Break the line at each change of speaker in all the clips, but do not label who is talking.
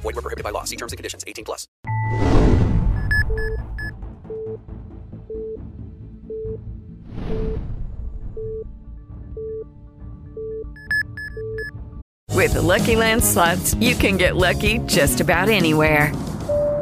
Void were prohibited by law. See terms and conditions. 18 plus.
With the Lucky Land slots, you can get lucky just about anywhere.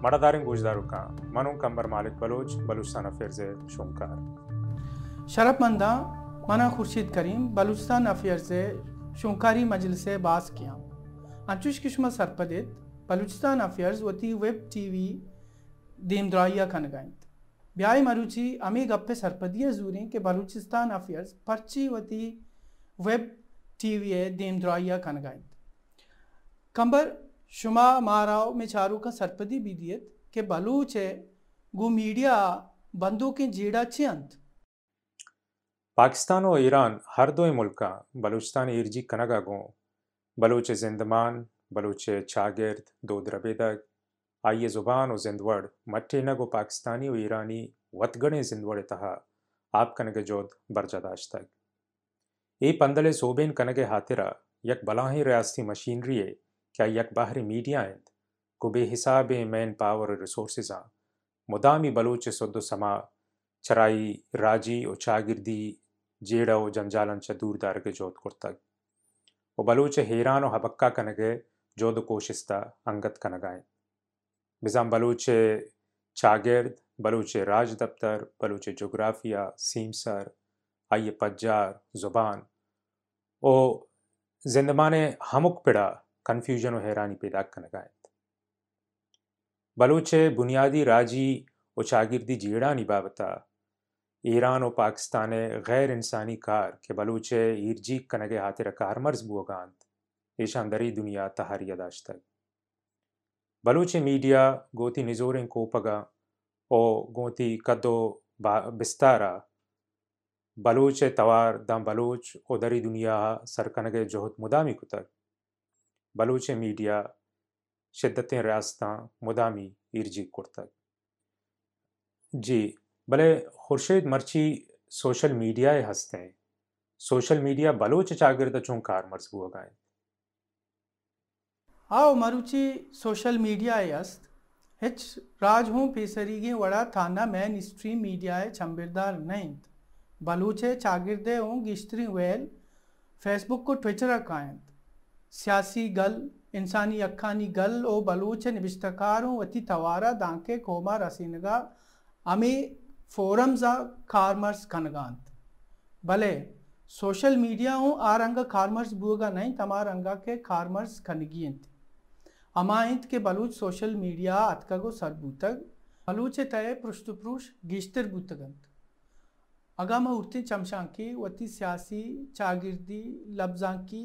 गुजदारू का मनु Qambar Malik Baloch, Balochistan affairs शुमकार
शरफमंदा मना Khurshid Karim, Balochistan affairs शुंकारी मजलिस बास किया। अंचुश किस्म सरपदित, बलूचिस्तान अफेयर्स वती वेब टीवी दीमद्राइया खनगाइंत ब्याय मरुची, अमी गप्पे सरपदिया जूरी के बलूचिस्तान अफेयर्स पर्ची वती वेब टीवी दीमद्राइया खनगाइंत कंबर शुमा माराव में चारू का सरपदी बीदियत के बलूच है। गु मीडिया बंदूक जीड़ा चियंत।
पाकिस्तान और ईरान हर दो मुल्क बलूचिस्तान इर्जी कनगा गो बलूच जिंदमान, बलूच चागिर्द, दो द्रबेदक आइए ज़ुबान और जिंदवड़ मट्टे नगो पाकिस्तानी और ईरानी वतगणे जिंदवड़ तहा। आप कनगे जोद बरजादाश तक। ये पंदले सोबेन कनगे हातिरा, यक बलाही रियासती मशीनरी क्या यक बाहरी मीडिया आंद को बेहिसाब मैन पावर रिसोर्स मुदामी बलूच सुद समा, चराई राज़ी और चागिर्दी, जेड़ा जंजालन च दूर दार के जोध कुर्तक वो बलूच हैरान और हबक्का कनगे जोध कोशिस्ता अंगत कनगाएँ बिजाम बलूच चागिर्द, बलूच राज दफ्तर, बलूच जोग्राफिया, सीमसर आइए पज्जार, ज़ुबान। ओ जिंदमाने हमुक पिड़ा कन्फ्यूज़न और हैरानी पैदा कनगायत बलूच बुनियादी राज़ी और शागिर्दी जीड़ा निबावता ईरान और पाकिस्तान गैर इंसानी कार के बलूच ईरजी कनगे हातिर कारमर्ज बुआगांत ईशानदरी दुनिया तहारी अदाश तक बलूच मीडिया गोती निजोरें कोपगा ओ गोती कदो बिस्तारा बलूच तवार दम बलूच ओ दरी दुनिया सरकनगे जोहत मुदामी कुतक बलूच मीडिया, शिद्दत, रियासत, मुदामी इर्जी कुर्तक जी, भले खुर्शीद मर्ची सोशल मीडिया हँसते हैं, सोशल मीडिया बलूच चागिर्द चूँ कार मर्ज हुआ गाएँ।
आओ मरुची सोशल मीडिया यस्त हिच राज हूँ पेसरीगे वड़ा थाना मैन स्ट्रीम मीडिया है छम्बिरदार नहीं बलूचे चागिरदे हूँ गिश्तरी वेल, फेसबुक को ट्विटर अकायंत सियासी गल, इंसानी अखानी गल, ओ बलूच निबिश्तकारों वती तवारा दांके कोमा रसीनगा अमी फोरम्स खारमर्स कनगांत भले, सोशल मीडिया हूँ आ रंगा खारमर्स बुगा नहीं तमार रंगा के खारमर्स खनगियंत अमायंत के बलूच सोशल मीडिया अतकगो सरबूतग, बलूच तय पृष्ठपुरुष गिश्तर बुतगंत। अगा मैं उठती चमशांकी, वती सियासी चागिर्दी लफ्जांकी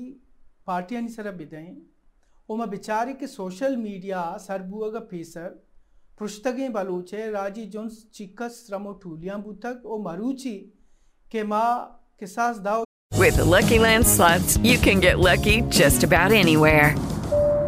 पार्टियाँ सर बिदें उमा बिचारे के सोशल मीडिया सरबुअग फेसर पृष्ठगे बलूचे राज़ी जो चिकस रमो ठूलियाँ बुथक ओ मरुचि के मा के सास दाव
With the Lucky Land slots, you can get lucky just about anywhere.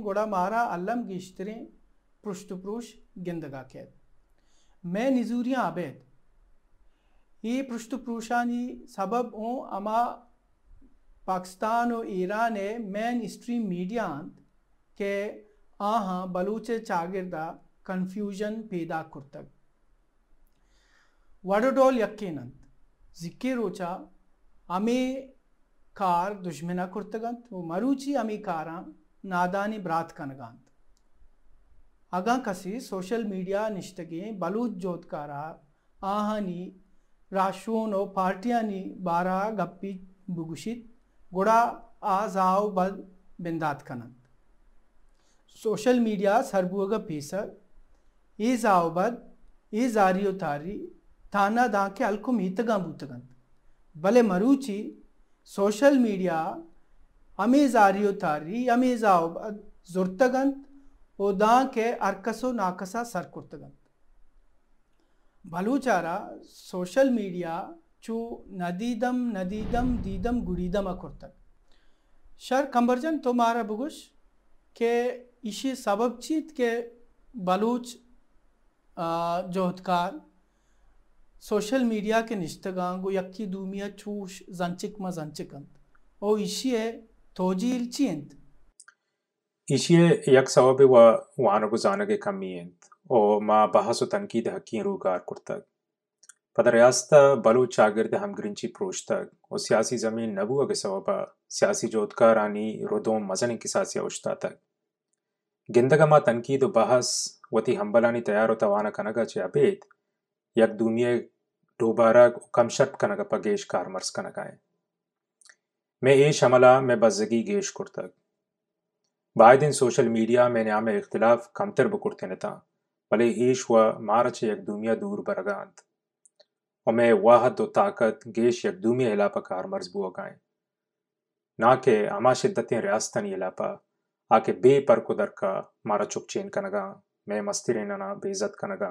गोड़ा मारा अल्लम गिश्तरें पृष्ठपुरुष गिंदगा कैद। मैं निजूरियाँ आबेद। ये पृष्ठपुरुषानी सबब ओ अमा पाकिस्तान और ईरान मैन स्ट्रीम मीडिया के आहा बलूचे चागिरदा कन्फ्यूज़न पैदा कुर्तक वडोडोल यक्कीनंत जिक्के रोचा, अमे कार दुश्मना कुर्तगंत, वो मरुची अमी कारा, नादानी ब्रात कनगंत। अगा कसी सोशल मीडिया निष्ठगे बलूच जोतकारा आहानी राशोनो पार्टियानी बारा गप्पी बुगुशित, गुड़ा आजाव बल बिंदात कनंत। सोशल मीडिया सरबुग पीसर, ई जावबद ई जारियो तारी, थाना दाके अल्कुम ईतगा बूतगंत। भले मरूची सोशल मीडिया, अमी जारियो तारी अमी जावबद जुर्तगंत ओ दा के अरकसो नाकसा सर कुर्तगंत बलूचारा सोशल मीडिया चू नदीदम नदीदम, दीदम, गुड़ीदम कुर्तक शर कंबरजन तो मारा बुगुश, के इशी सबब चीत के बलूच जोहदकार सोशल मीडिया के निश्तगांगो यक्की दूमिया चूश जंचिक म जंचिकंत ओ इशिये तोजील चींत
इशिये यक सबब व वानगु जानगे कमीयंत ओ मा बहसु तनकीद हकीं रूगार कुर्तक पद रियासता बलू चागिर्द हम ग्रिंची प्रोश्तक ओ सियासी ज़मीन नबू अगे सबबा सियासी जोतकार आनी रोदोम मजन किसासी औश्ता तक गिंदगमा तनकीद बहस वती हंबलानी तैयार तवाना कनगा चे अबेत यक दुनिया दोबारा कमशट कनगा पगेश कारमर्स कनगाए मैं ए शमला मैं बजगी गेश कुर्तक बायदिन सोशल मीडिया में न्याम इख्तिलाफ कमतर बकुर्ते नता भले ईश व मारच यक दुनिया दूर बरगांत और मैं वाहद ताकत गेश यक दुनिया इलापा कारमर्स बुआगाए ना के अमा शिद्दतें रियासतनी इलापा आके बे पर कुदर का मारा चुप चेन कनगा मैं मस्ती नना बेइज्जत कनगा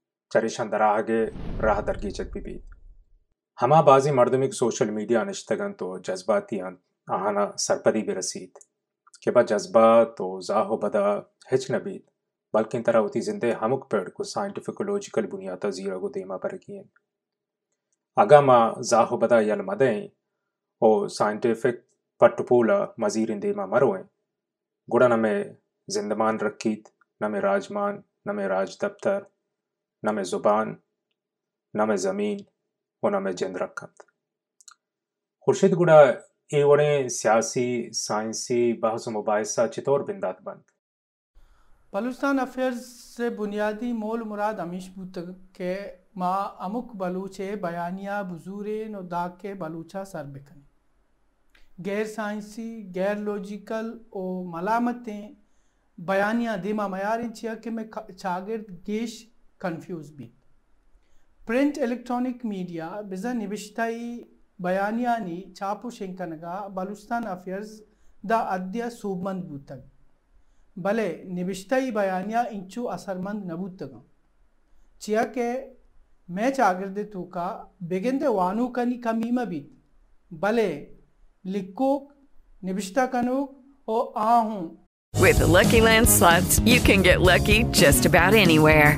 राह दरगी चक बीत। हमा बाजी मर्दमिक सोशल मीडिया निश्तगन तो जज्बाती आहाना सरपदी भी रसीद। के बाद जज्बा तो जाहो बदा हिच नबीद बल्कि इन तरह होती जिंदे हमुक पेड़ को साइंटिफिकोलॉजिकल बुनियादा जीरा को देमा पर किए अगा मा जाहो बदा यल मदें, ओ साइंटिफिक पट्टपूला मजीर इन देमा मरोए। गुड़ा न में जिंदमान रखीत, न में राजमान, न में राज दफ्तर न में ज़ुबान न में ज़मीन और न में जिंद रखत खुर्शीद गुड़ा ए वड़े सियासी साइंसी बहस मुबासा चितौर बिंदात बंद
बलूचिस्तान अफेयर्स से बुनियादी मोल मुराद अमीश बुत के मा अमुक बलूचे बयानिया बुजूरे नो के बलूचा सर बिकन गैर साइंसी गैर लॉजिकल ओ मलामतें बयानिया दिमा मयार के गेश कंफ्यूज भी प्रिंट इलेक्ट्रॉनिक मीडिया बिजा निबिश्ताई बयानियानी चापु शेंकनगा बलूचिस्तान अफेयर्स द अद्य सूबमंद बूतक भले निबिश्ताई बयानिया इंचू असरमंद नबूतगम चिया के मैं चागिर्दे तुका बेगिंदे वानू कनी कमीमा बीत भले लिक्कोक निबिश्ता कनूक ओ आहूं
With the Lucky Land slots, you can get lucky just about anywhere.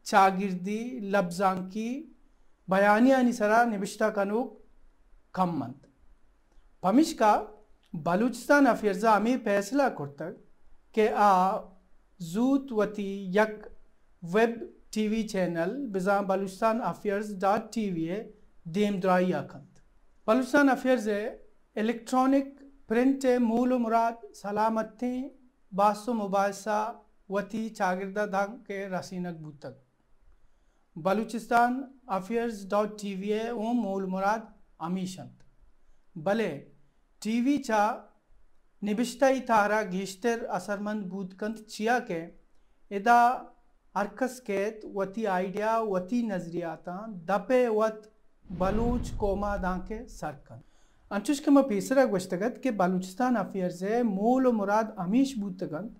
चागिर्दी, लब्जांकी बयानिया निसरा निबिश्ता कनूक कम्मंत पमिश्का Balochistan अफियर्जा अमी फैसला कुर्तक, के आ जूत वती यक, वेब टीवी चैनल, बिजा Balochistan affairs dot T V ए देम द्राई आखंत। बलूचिस्तान अफेयर्स इलेक्ट्रॉनिक प्रिंट मूल मुराद, सलामती, बासो मुबासा, वती, चागिरदा धांग के रसीनक बूतक। Balochistan affairs dot T V ए ओम मूल मुराद अमीशंत भले टी वी चा निबिश्ताई तारा गेश्तर असरमंद बूतकंत चिया के इदा अरकस केत वती आइडिया, वती नजरियाता, दपे वत बलूच कोमा दांके सरकन। अंचुश के म पीसरा गश्तगत के बलूचिस्तान अफेयर्स है मोल मुराद अमीश बूतगंत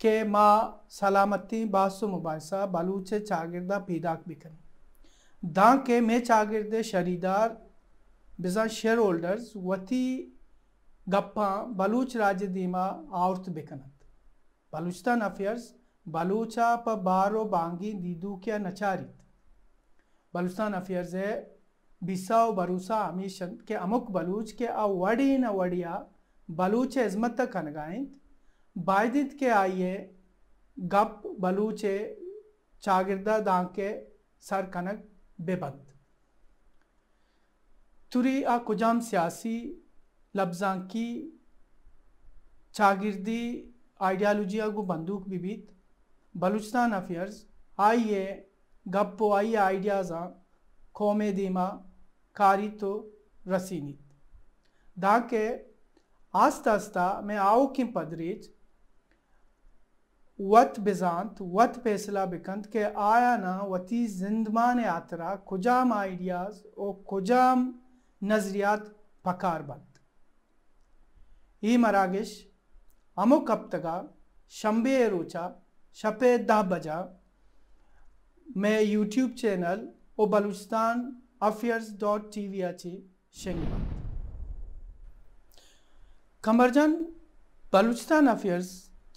के माँ सलामती बासो मुबासा बलूच चागिरदा पीदाक बिकन। दां के मे चागिरदे शरीदार बिजा शेयर होल्डर्स वती गप्पा बलूच राज्य दीमा आवर्त बिकनत। बलूचिस्तान अफेयर्स, बलूचा प बारो बांगी दीदू क्या नचारित। बलूचिस्तान अफेयर्स है, बिसाओ बरूसा अमीशन के अमुक बलूच के आ वड़ी न वड़िया बलूच इज़्मत तक अनगाइंत बायदित के आइए, गप, बलूचे, चागिरदा दांके, सर कनक, बेबंद। तुरी आ कुजाम सियासी लफ्जां की चागिरदी आइडियालॉजिया को बंदूक बिबीत। बलूचिस्तान अफेयर्स, आइए, गप्पो, आइए आइडियाज़ा कौमे दीमा कारी तो रसीनीत। दाके आस्ता आस्ता मैं आओ किम पदरीच वत बिजांत, वत फैसला बिकंत के आया ना वती जिंदमान यात्रा कुजाम आइडियाज़ और कुजाम नजरियात पकार बंद। ई मरागिश अमो कप्तगा शंबे रोचा, शपे दह बजा। मैं यूट्यूब चैनल, ओ Balochistan affairs dot T V अच्छी शेंगबंद कमरजन, Balochistan affairs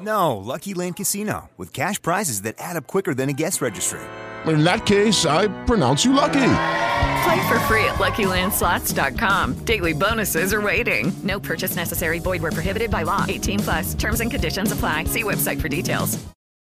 No, Lucky Land Casino, with cash prizes that add up quicker than a guest registry.
In that case, I pronounce you lucky.
Play for free at LuckyLandSlots.com. Daily bonuses are waiting. No purchase necessary. Void where prohibited by law. 18 plus. Terms and conditions apply. See website for details.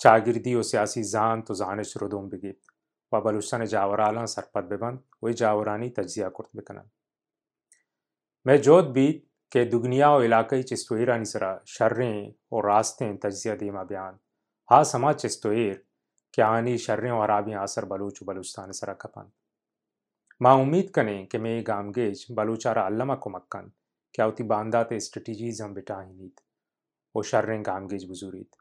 चागिरदी और सियासी जान तो जानश रुदुम बिगित व बलूचिस्तान जावराला सरपत बिबंद वही जावरानी तजिया कुर्त बिकन मैं जोत बीत के दुगनिया और इलाकई चिस्तोरा निसरा शर्रें और रास्तें तजिया दीमा बयान हा समा चिस्तोर कि आनी शर्रें और आराबियाँ असर बलूच बलूचिस्तान सरा कपन माँ उम्मीद कनें कि मैं गामगेज बलूचारा अल्लमा को मक्कन क्या उती बांदा ते स्ट्रेटजीज हम बिटा नीत ओ शर्रें गामगेज बुजुरीत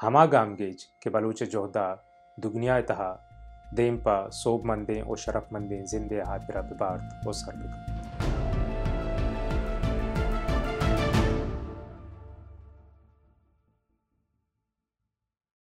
हमा गामगेज के बलूच जोहदा दुगनिया तहा देम पा सोब मंदे और शरफ मंदे जिंदे हाथ बिरा बिबार्त और सर बिकन